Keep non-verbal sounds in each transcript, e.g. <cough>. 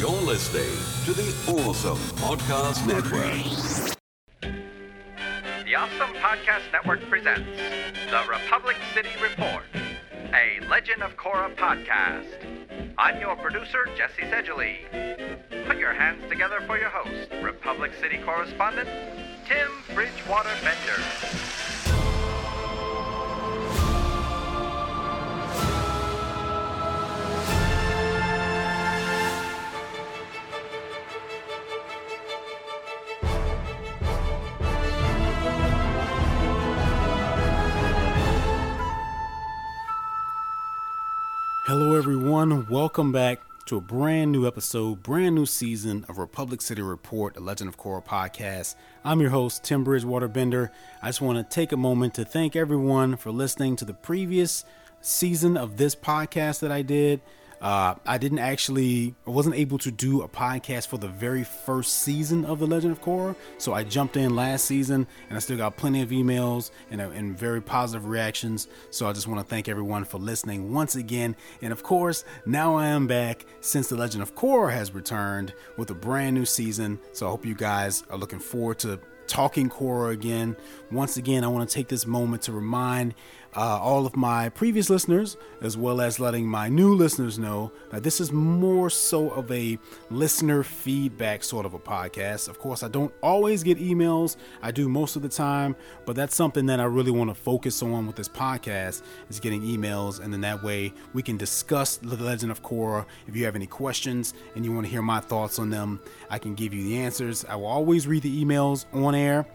You're listening to the Awesome Podcast Network. The Awesome Podcast Network presents The Republic City Report, a Legend of Korra podcast. I'm your producer, Jesse Sedgley. Put your hands together for your host, Republic City correspondent, Tim Bridgewater Bender. Everyone. Welcome back to a brand new episode, brand new season of Republic City Report, a Legend of Korra podcast. I'm your host, Tim Bridgewater Bender. I just want to take a moment to thank everyone for listening to the previous season of this podcast that I did. Uh, I didn't actually, I wasn't able to do a podcast for the very first season of The Legend of Korra. So I jumped in last season and I still got plenty of emails and, uh, and very positive reactions. So I just want to thank everyone for listening once again. And of course, now I am back since The Legend of Korra has returned with a brand new season. So I hope you guys are looking forward to talking Korra again. Once again, I want to take this moment to remind uh, all of my previous listeners, as well as letting my new listeners know that this is more so of a listener feedback sort of a podcast. Of course, I don't always get emails, I do most of the time, but that's something that I really want to focus on with this podcast is getting emails, and then that way we can discuss The Legend of Korra. If you have any questions and you want to hear my thoughts on them, I can give you the answers. I will always read the emails on air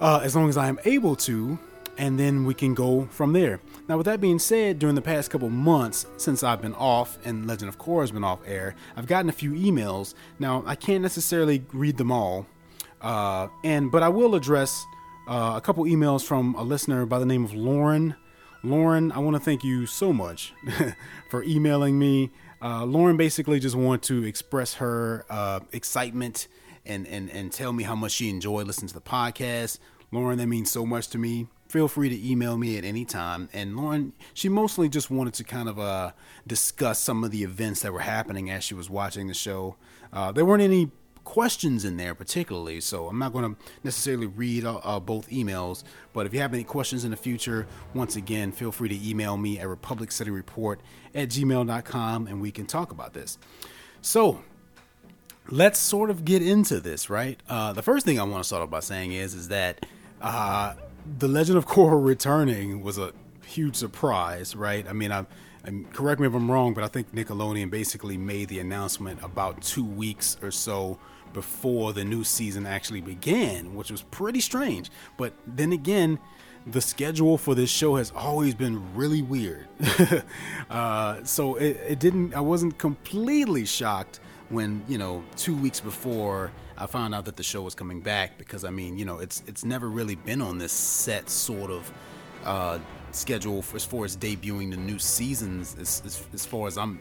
uh, as long as I am able to and then we can go from there. Now, with that being said, during the past couple months since I've been off and Legend of Korra has been off air, I've gotten a few emails. Now, I can't necessarily read them all, uh, and but I will address uh, a couple emails from a listener by the name of Lauren. Lauren, I want to thank you so much <laughs> for emailing me. Uh, Lauren basically just wanted to express her uh, excitement and, and and tell me how much she enjoyed listening to the podcast. Lauren, that means so much to me feel free to email me at any time. And Lauren, she mostly just wanted to kind of uh, discuss some of the events that were happening as she was watching the show. Uh, there weren't any questions in there particularly, so I'm not going to necessarily read uh, uh, both emails. But if you have any questions in the future, once again, feel free to email me at republiccityreport at gmail.com and we can talk about this. So, let's sort of get into this, right? Uh, the first thing I want to start off by saying is, is that uh, the Legend of Korra returning was a huge surprise, right? I mean, I, am correct me if I'm wrong, but I think Nickelodeon basically made the announcement about two weeks or so before the new season actually began, which was pretty strange. But then again, the schedule for this show has always been really weird. <laughs> uh, so it, it didn't, I wasn't completely shocked when, you know, two weeks before I found out that the show was coming back because I mean, you know, it's it's never really been on this set sort of uh, schedule for, as far as debuting the new seasons, as, as, as, far as I'm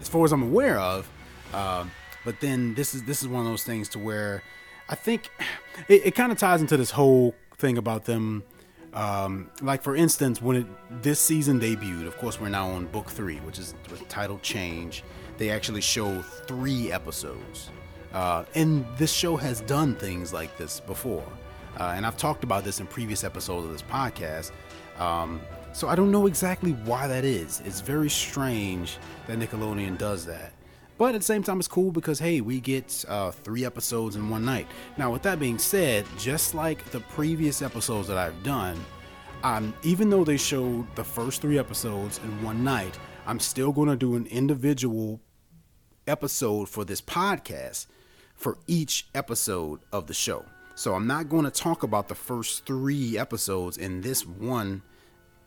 as far as I'm aware of. Uh, but then this is this is one of those things to where I think <sighs> it, it kind of ties into this whole thing about them. Um, like for instance, when it, this season debuted, of course, we're now on book three, which is titled Change. They actually show three episodes uh, and this show has done things like this before. Uh, and I've talked about this in previous episodes of this podcast. Um, so I don't know exactly why that is. It's very strange that Nickelodeon does that. But at the same time, it's cool because, hey, we get uh, three episodes in one night. Now, with that being said, just like the previous episodes that I've done, um, even though they showed the first three episodes in one night, I'm still going to do an individual episode for this podcast for each episode of the show. So I'm not going to talk about the first three episodes in this one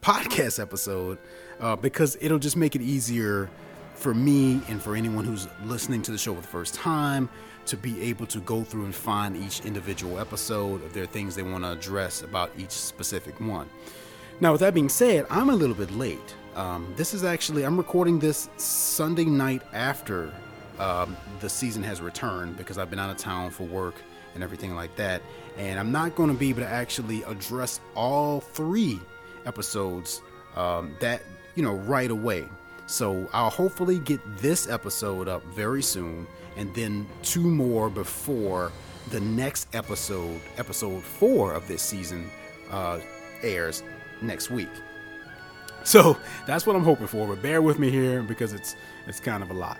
podcast episode uh, because it'll just make it easier for me and for anyone who's listening to the show for the first time to be able to go through and find each individual episode if there are things they want to address about each specific one. Now, with that being said, I'm a little bit late. Um, this is actually, I'm recording this Sunday night after um, the season has returned because I've been out of town for work and everything like that. And I'm not going to be able to actually address all three episodes um, that, you know, right away. So I'll hopefully get this episode up very soon, and then two more before the next episode, episode four of this season, uh, airs next week. So that's what I'm hoping for. But bear with me here because it's it's kind of a lot.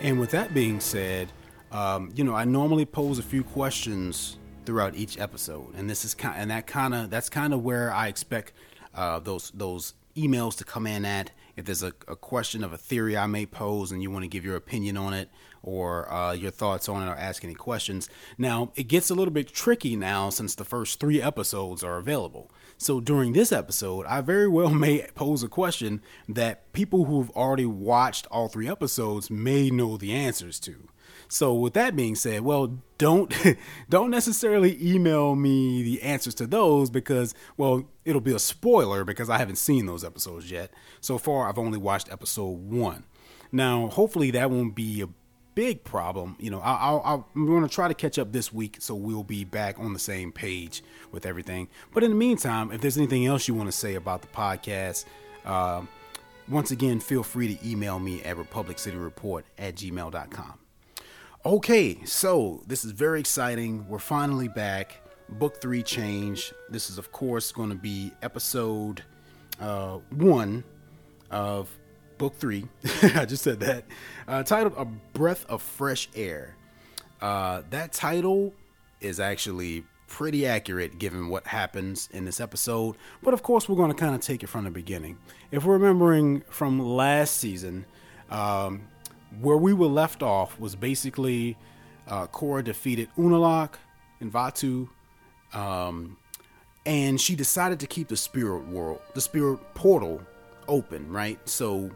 And with that being said, um, you know, I normally pose a few questions throughout each episode, and this is kind and that kind of that's kind of where I expect uh, those those emails to come in at. If there's a, a, question of a theory I may pose and you want to give your opinion on it or uh, your thoughts on it or ask any questions. Now, it gets a little bit tricky now since the first three episodes are available. So during this episode, I very well <laughs> may pose a question that people who've already watched all three episodes may know the answers to. So with that being said, well, don't <laughs> don't necessarily email me the answers to those because well, it'll be a spoiler because I haven't seen those episodes yet. So far, I've only watched episode 1. Now, hopefully that won't be a big problem. You know, I'll, I'm going to try to catch up this week so we'll be back on the same page with everything. But in the meantime, if there's anything else you want to say about the podcast, uh, once again, feel free to email me at republiccityreport at gmail.com. Okay, so this is very exciting. We're finally back. Book three change. This is, of course, going to be episode uh, one of book three. <laughs> I just said that. Uh, titled A Breath of Fresh Air. Uh, that title is actually pretty accurate given what happens in this episode. But of course, we're going to kind of take it from the beginning. If we're remembering from last season, um, where we were left off was basically uh, Korra defeated Unalaq and Vaatu, Um, and she decided to keep the spirit world, the spirit portal open, right? So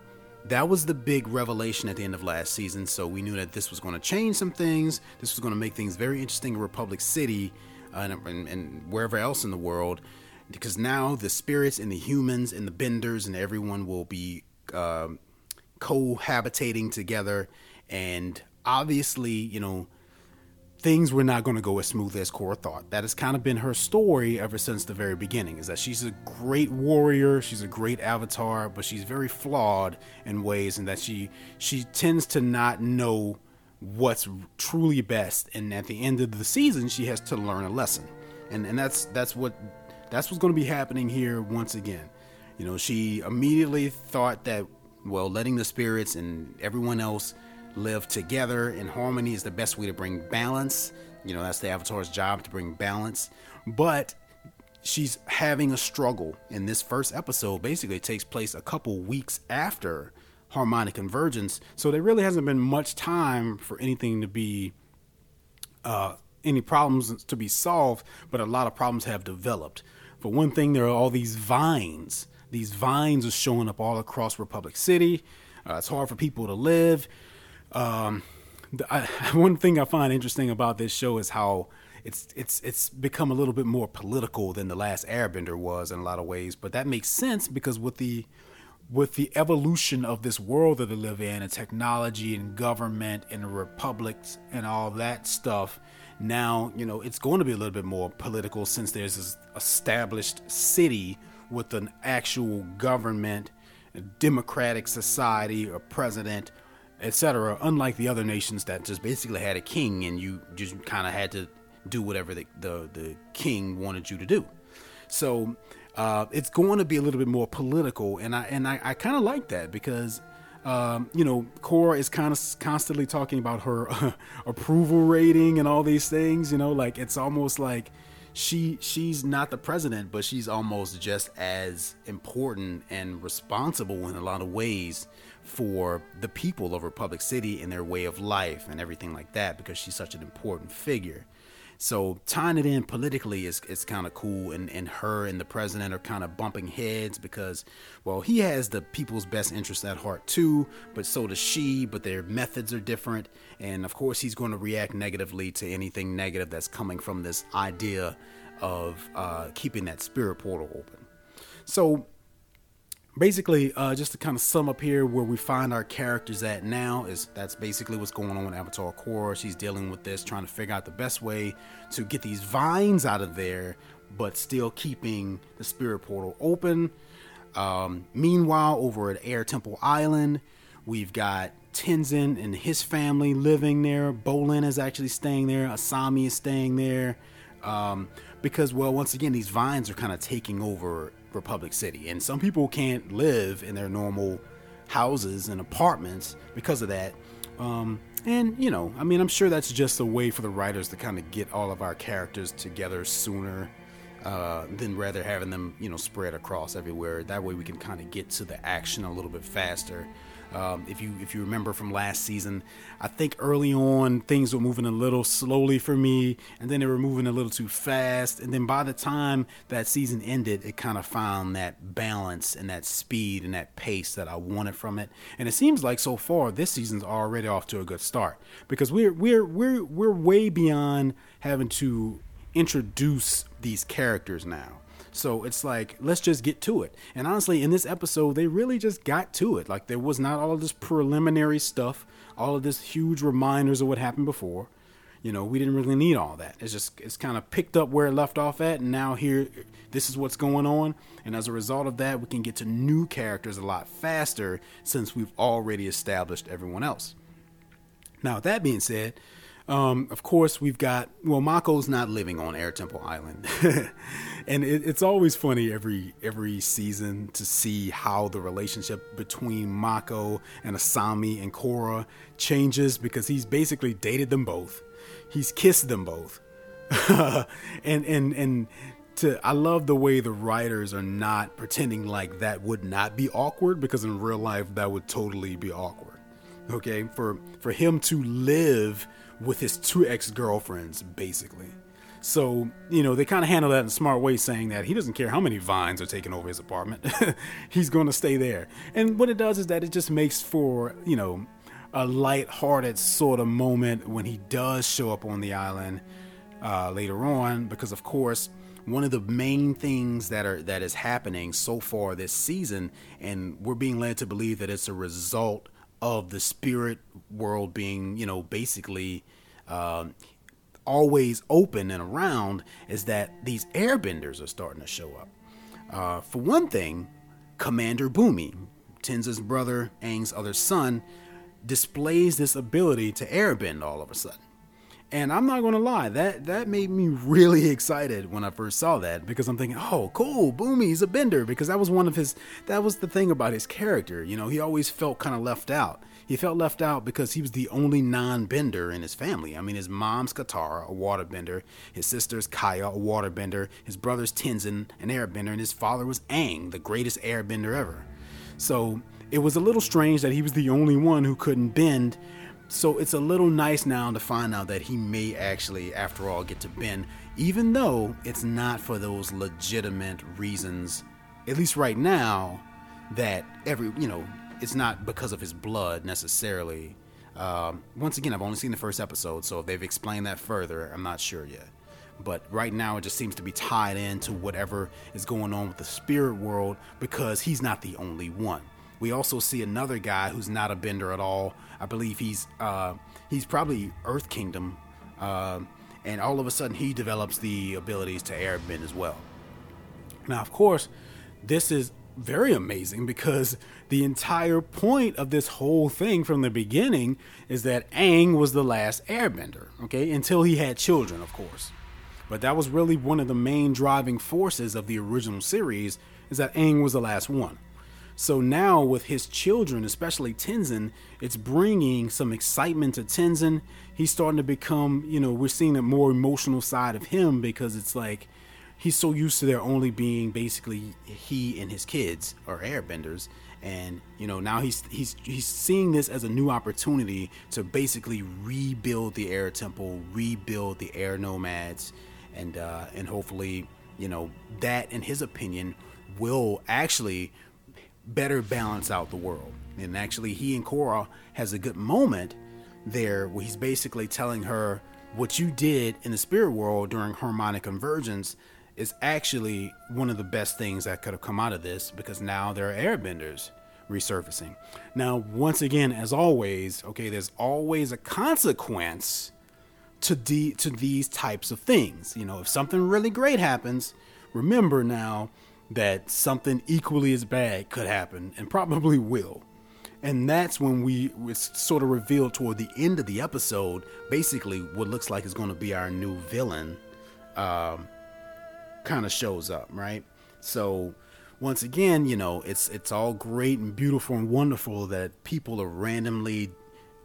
that was the big revelation at the end of last season. So we knew that this was going to change some things. This was going to make things very interesting in Republic City uh, and, and, and, wherever else in the world. Because now the spirits and the humans and the benders and everyone will be uh, cohabitating together. And obviously, you know, things were not going to go as smooth as Korra thought. That has kind of been her story ever since the very beginning. Is that she's a great warrior, she's a great avatar, but she's very flawed in ways, and that she she tends to not know what's truly best. And at the end of the season, she has to learn a lesson, and and that's that's what that's what's going to be happening here once again. You know, she immediately thought that well, letting the spirits and everyone else live together in harmony is the best way to bring balance. You know, that's the Avatar's job to bring balance. But she's having a struggle in this first episode. Basically, it takes place a couple weeks after harmonic convergence. So there really hasn't been much time for anything to be, uh, any problems to be solved, but a lot of problems have developed. For one thing, there are all these vines. These vines are showing up all across Republic City. Uh, it's hard for people to live. Um, I, <laughs> one thing I find interesting about this show is how it's it's it's become a little bit more political than the last Airbender was in a lot of ways. But that makes sense because with the with the evolution of this world that they live in, and technology and government and republics and all that stuff, now you know it's going to be a little bit more political since there's this established city with an actual government, democratic society, or president etc. Unlike the other nations that just basically had a king and you just kind of had to do whatever the, the, the king wanted you to do. So uh, it's going to be a little bit more political, and I and I, I kind of like that because um, you know Korra is kind of constantly talking about her <laughs> approval rating and all these things. You know, like it's almost like she she's not the president, but she's almost just as important and responsible in a lot of ways for the people of Republic City and their way of life and everything like that because she's such an important figure. So tying it in politically is, is kind of cool, and, and her and the president are kind of bumping heads because, well, he has the people's best interest at heart too, but so does she. But their methods are different, and of course, he's going to react negatively to anything negative that's coming from this idea of uh, keeping that spirit portal open. So basically uh, just to kind of sum up here where we find our characters at now is that's basically what's going on with avatar Korra she's dealing with this trying to figure out the best way to get these vines out of there but still keeping the spirit portal open Um, meanwhile, over at Air Temple Island, we've got Tenzin and his family living there. Bolin is actually staying there. Asami is staying there. Um, because, well, once again, these vines are kind of taking over Republic City. And some people can't live in their normal houses and apartments because of that. Um, and, you know, I mean, I'm sure that's just a way for the writers to kind of get all of our characters together sooner uh, than rather having them, you know, spread across everywhere. That way we can kind of get to the action a little bit faster. Um, if you if you remember from last season, I think early on things were moving a little slowly for me, and then they were moving a little too fast. And then by the time that season ended, it kind of found that balance and that speed and that pace that I wanted from it. And it seems like so far this season's already off to a good start because we're we're we're we're way beyond having to introduce these characters now. So it's like, let's just get to it. And honestly, in this episode, they really just got to it. Like, there was not all this preliminary stuff, all of this huge reminders of what happened before. You know, we didn't really need all that. It's just, it's kind of picked up where it left off at. And now here, this is what's going on. And as a result of that, we can get to new characters a lot faster since we've already established everyone else. Now, that being said, um, of course, we've got well, Mako's not living on Air Temple Island, <laughs> and it, it's always funny every every season to see how the relationship between Mako and Asami and Korra changes because he's basically dated them both, he's kissed them both, <laughs> and and and to I love the way the writers are not pretending like that would not be awkward because in real life that would totally be awkward. Okay, for for him to live with his two ex girlfriends, basically. So, you know, they kind of handle that in a smart way, saying that he doesn't care how many vines are taking over his apartment. <laughs> He's going to stay there. And what it does is that it just makes for, you know, a light-hearted sort of moment when he does show up on the island uh, later on, because of course, one of the main things that are that is happening so far this season, and we're being led to believe that it's a result of the spirit world being, you know, basically um, always open and around is that these airbenders are starting to show up. Uh, for one thing, Commander Bumi, Tenzin's brother, Aang's other son, displays this ability to airbend all of a sudden. And I'm not gonna lie, that that made me really excited when I first saw that because I'm thinking, oh, cool, Bumi's a bender because that was one of his. That was the thing about his character. You know, he always felt kind of left out. He felt left out because he was the only non-bender in his family. I mean, his mom's Katara, a waterbender. His sister's Kya, a waterbender. His brother's Tenzin, an airbender, and his father was Aang, the greatest airbender ever. So it was a little strange that he was the only one who couldn't bend so it's a little nice now to find out that he may actually, after all, get to bend, even though it's not for those legitimate reasons, at least right now, that every, you know, it's not because of his blood necessarily. Um, once again, I've only seen the first episode, so if they've explained that further, I'm not sure yet. But right now, it just seems to be tied into whatever is going on with the spirit world because he's not the only one. We also see another guy who's not a bender at all. I believe he's uh, he's probably Earth Kingdom, uh, and all of a sudden he develops the abilities to airbend as well. Now, of course, this is very amazing because the entire point of this whole thing from the beginning is that Aang was the last airbender, okay, until he had children, of course. But that was really one of the main driving forces of the original series is that Aang was the last one. So now with his children, especially Tenzin, it's bringing some excitement to Tenzin. He's starting to become, you know, we're seeing a more emotional side of him because it's like he's so used to there only being basically he and his kids are airbenders and you know now he's he's he's seeing this as a new opportunity to basically rebuild the air temple rebuild the air nomads and uh and hopefully you know that in his opinion will actually better balance out the world. And actually, he and Korra has a good moment there where he's basically telling her what you did in the spirit world during harmonic convergence is actually one of the best things that could have come out of this because now there are airbenders resurfacing. Now, once again, as always, okay, there's always a consequence to de- to these types of things. You know, if something really great happens, remember now that something equally as bad could happen and probably will. And that's when we sort of revealed toward the end of the episode, basically what looks like is going to be our new villain, um, kind of shows up, right? So once again, you know, it's it's all great and beautiful and wonderful that people are randomly,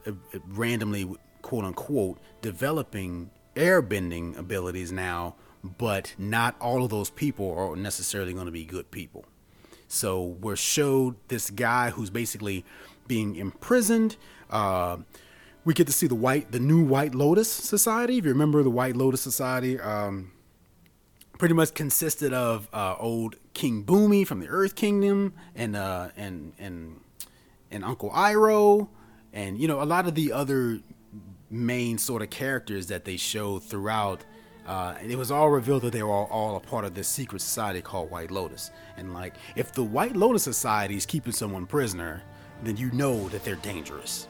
uh, randomly quote unquote developing airbending abilities now, but not all of those people are necessarily going to be good people. So we're showed this guy who's basically being imprisoned. Uh, we get to see the white, the new White Lotus Society. If you remember the White Lotus Society, um, pretty much consisted of uh, old King Bumi from the Earth Kingdom and uh, and and and Uncle Iroh, and you know a lot of the other main sort of characters that they showed throughout. Uh, it was all revealed that they were all, all, a part of this secret society called White Lotus. And like, if the White Lotus Society is keeping someone prisoner, then you know that they're dangerous.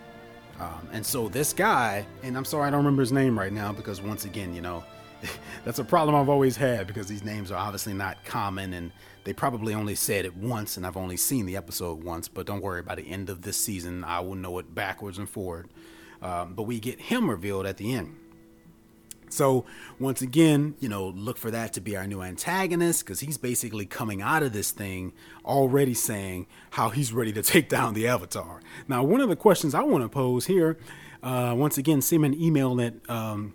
Um, and so this guy, and I'm sorry I don't remember his name right now because once again, you know, <laughs> that's a problem I've always had because these names are obviously not common and they probably only said it once and I've only seen the episode once. But don't worry, by the end of this season, I will know it backwards and forward. Um, but we get him revealed at the end. So once again, you know, look for that to be our new antagonist because he's basically coming out of this thing already saying how he's ready to <laughs> take down the Avatar. Now, one of the questions I want to pose here, uh, once again, send an email at um,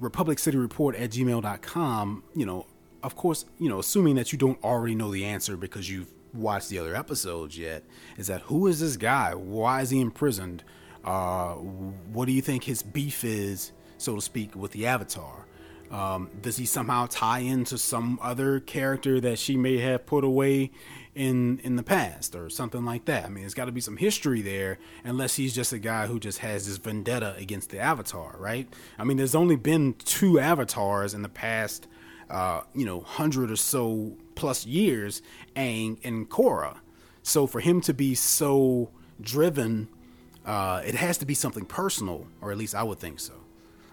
republiccityreport at gmail.com. You know, of course, you know, assuming that you don't already know the answer because you've watched the other episodes yet, is that who is this guy? Why is he imprisoned? Uh, what do you think his beef is, so to speak, with the Avatar? Um, does he somehow tie into some other character that she may have put away in in the past or something like that? I mean, there's got to be some history there, unless he's just a guy who just has this vendetta against the Avatar, right? I mean, there's only been two Avatars in the past, uh, you know, hundred or so plus years, Aang and Korra. So for him to be so driven uh, it has to be something personal, or at least I would think so.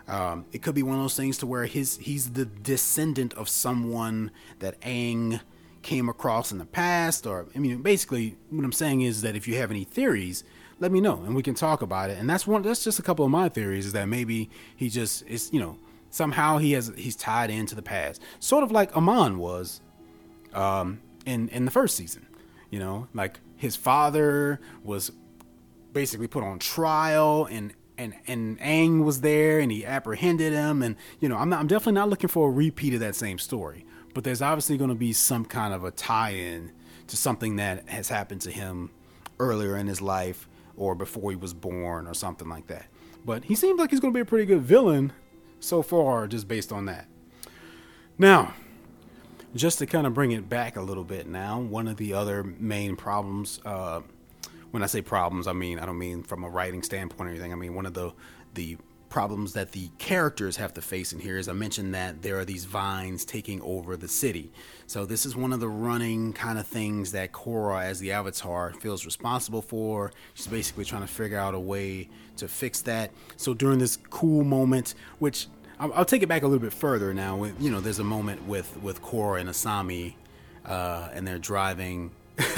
Um, it could be one of those things to where his he's the descendant of someone that Aang came across in the past, or I mean, basically, what I'm saying is that if you have any theories, let me know and we can talk about it. And that's one. That's just a couple of my theories. Is that maybe he just is, you know, somehow he has he's tied into the past, sort of like Amon was, um, in in the first season. You know, like his father was basically put on trial and and and Aang was there and he apprehended him. And you know I'm not, I'm definitely not looking for a repeat of that same story but there's obviously going to be some kind of a tie-in to something that has happened to him earlier in his life or before he was born or something like that. But he seems like he's going to be a pretty good villain so far just based on that. Now just to kind of bring it back a little bit now one of the other main problems uh, when I say problems, I mean I don't mean from a writing standpoint or anything. I mean one of the the problems that the characters have to face in here is I mentioned that there are these vines taking over the city. So this is one of the running kind of things that Korra as the avatar feels responsible for. She's basically trying to figure out a way to fix that. So during this cool moment, which I'll, I'll take it back a little bit further now. You know, there's a moment with with Korra and Asami, uh, and they're driving <laughs>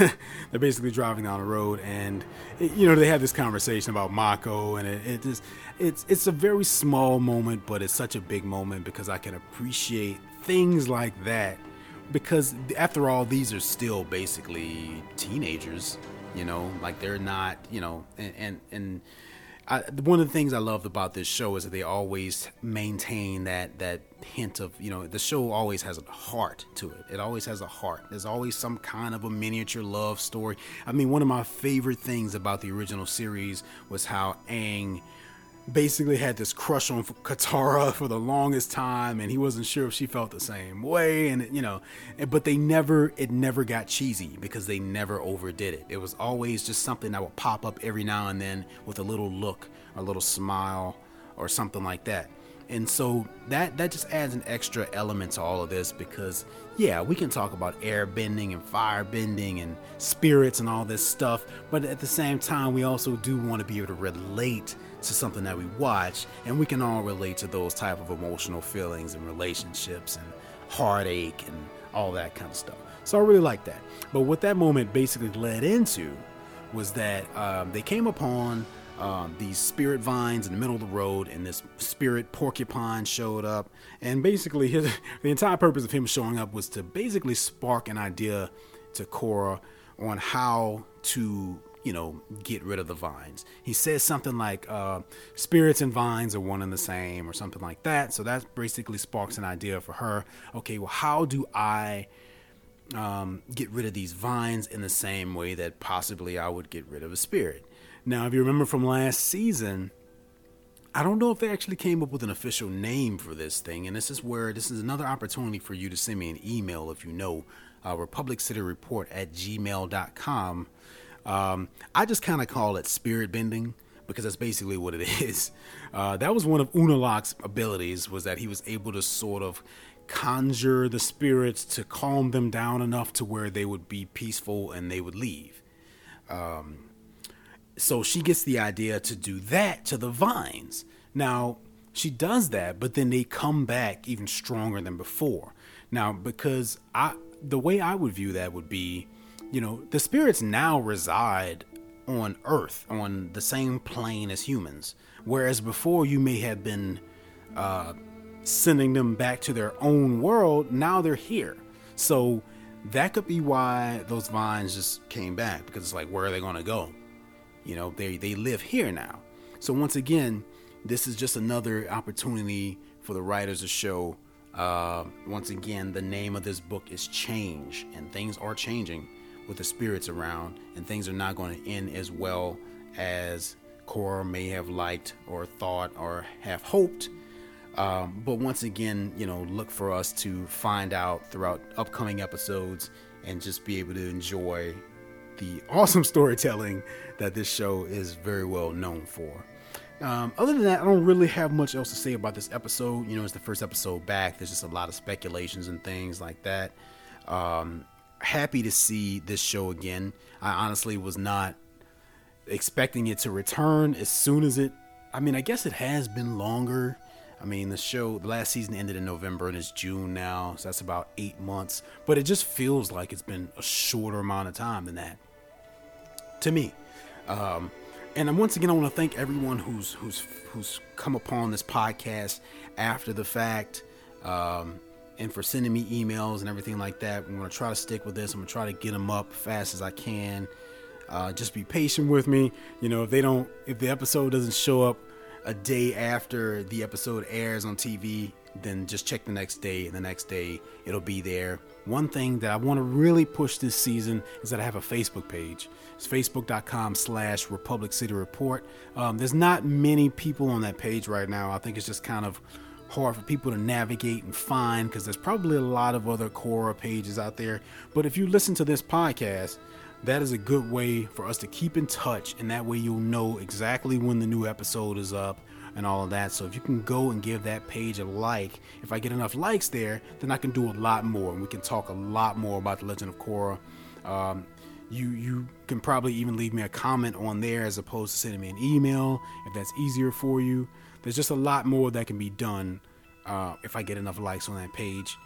they're basically driving down the road, and you know they have this conversation about Mako, and it, it is it's it's a very small moment, but it's such a big moment because I can appreciate things like that. Because after all, these are still basically teenagers, you know, like they're not, you know, and and, and I, one of the things I loved about this show is that they always maintain that that hint of you know the show always has a heart to it. It always has a heart. There's always some kind of a miniature love story. I mean, one of my favorite things about the original series was how Aang basically had this crush on Katara for the longest time, and he wasn't sure if she felt the same way. And you know, but they never, it never got cheesy because they never overdid it. It was always just something that would pop up every now and then with a little look, a little smile, or something like that. And so that that just adds an extra element to all of this because yeah, we can talk about air bending and fire bending and spirits and all this stuff, but at the same time we also do want to be able to relate to something that we watch and we can all relate to those type of emotional feelings and relationships and heartache and all that kind of stuff So I really like that. But what that moment basically led into was that um, they came upon um, these spirit vines in the middle of the road, and this spirit porcupine showed up. And basically, his, <laughs> the entire purpose of him showing up was to basically spark an idea to Korra on how to, you know, get rid of the vines. He says something like, uh, spirits and vines are one and the same, or something like that. So that basically sparks an idea for her. Okay, well, how do I um, get rid of these vines in the same way that possibly I would get rid of a spirit? Now, if you remember from last season, I don't know if they actually came up with an official name for this thing, and this is where this is another opportunity for you to send me an email if you know uh, Republic City Report at gmail.com. Um, I just kind of call it spirit bending because that's basically what it <laughs> is. Uh, that was one of Unalaq's abilities was that he was able to sort of conjure the spirits to calm them down enough to where they would be peaceful and they would leave. Um, so she gets the idea to do that to the vines. Now, she does that, but then they come back even stronger than before. Now, because I the way I would view that would be, you know, the spirits now reside on Earth, on the same plane as humans. Whereas before you may have been uh, sending them back to their own world, now they're here. So that could be why those vines just came back because it's like, where are they going to go? You know, they they live here now. So once again, this is just another opportunity for the writers to show. Uh, once again, the name of this book is Change, and things are changing with the spirits around, and things are not going to end as well as Korra may have liked or thought or have hoped. Um, but once again, you know, look for us to find out throughout upcoming episodes and just be able to enjoy the <laughs> awesome storytelling that this show is very well known for. Um, other than that, I don't really have much else to say about this episode. You know, it's the first episode back. There's just a lot of speculations and things like that. Um, happy to see this show again. I honestly was not expecting it to return as soon as it. I mean, I guess it has been longer. I mean, the show, the last season ended in November and it's June now, so that's about eight months. But it just feels like it's been a shorter amount of time than that to me. Um, and once again, I want to thank everyone who's who's who's come upon this podcast after the fact, um, and for sending me emails and everything like that. I'm going to try to stick with this. I'm going to try to get them up fast as I can. Uh, just be patient with me. You know, if they don't, if the episode doesn't show up a day after the episode airs on TV, then just check the next day, and the next day it'll be there. One thing that I want to really push this season is that I have a Facebook page. It's facebook.com slash Republic City Report. Um, there's not many people on that page right now. I think it's just kind of hard for people to navigate and find because there's probably a lot of other Korra pages out there. But if you listen to this podcast, that is a good way for us to keep in touch, and that way you'll know exactly when the new episode is up and all of that. So if you can go and give that page a like, if I get enough likes there, then I can do a lot more, and we can talk a lot more about the Legend of Korra. Um, you you can probably even leave me a comment on there as opposed to sending me an email if that's easier for you. There's just a lot more that can be done uh, if I get enough likes on that page.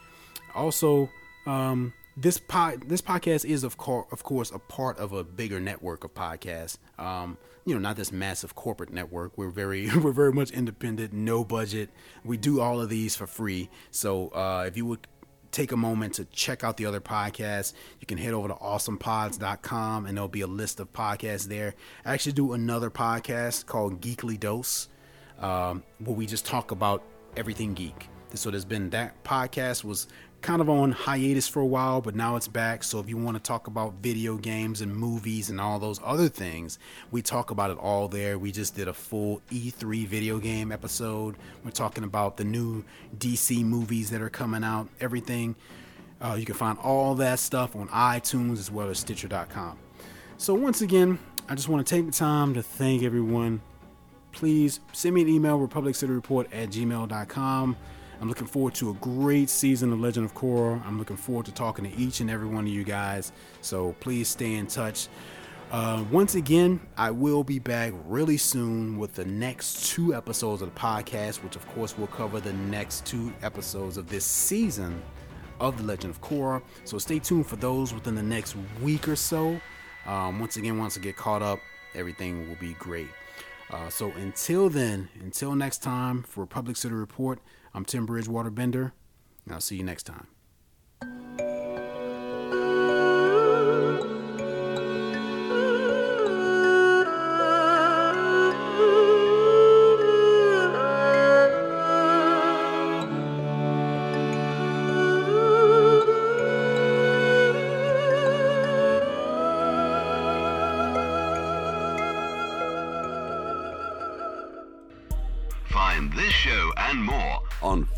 Also, um, this pod, this podcast is of course, of course, a part of a bigger network of podcasts. Um, you know, not this massive corporate network. We're very, <laughs> we're very much independent, no budget. We do all of these for free. So uh, if you would take a moment to check out the other podcasts, you can head over to awesomepods.com and there'll be a list of podcasts there. I actually do another podcast called Geekly Dose, um, where we just talk about everything geek. So there's been that podcast was kind of on hiatus for a while, but now it's back. So if you want to talk about video games and movies and all those other things, we talk about it all there. We just did a full E3 video game episode. We're talking about the new DC movies that are coming out, everything. Uh, you can find all that stuff on iTunes as well as Stitcher.com. So once again, I just want to take the time to thank everyone. Please send me an email, republiccityreport at gmail.com. I'm looking forward to a great season of Legend of Korra. I'm looking forward to talking to each and every one of you guys. So please stay in touch. Uh, once again, I will be back really soon with the next two episodes of the podcast, which of course will cover the next two episodes of this season of The Legend of Korra. So stay tuned for those within the next week or so. Um, once again, once I get caught up, everything will be great. Uh, so until then, until next time for Public City Report, I'm Tim Bridgewater Bender, and I'll see you next time.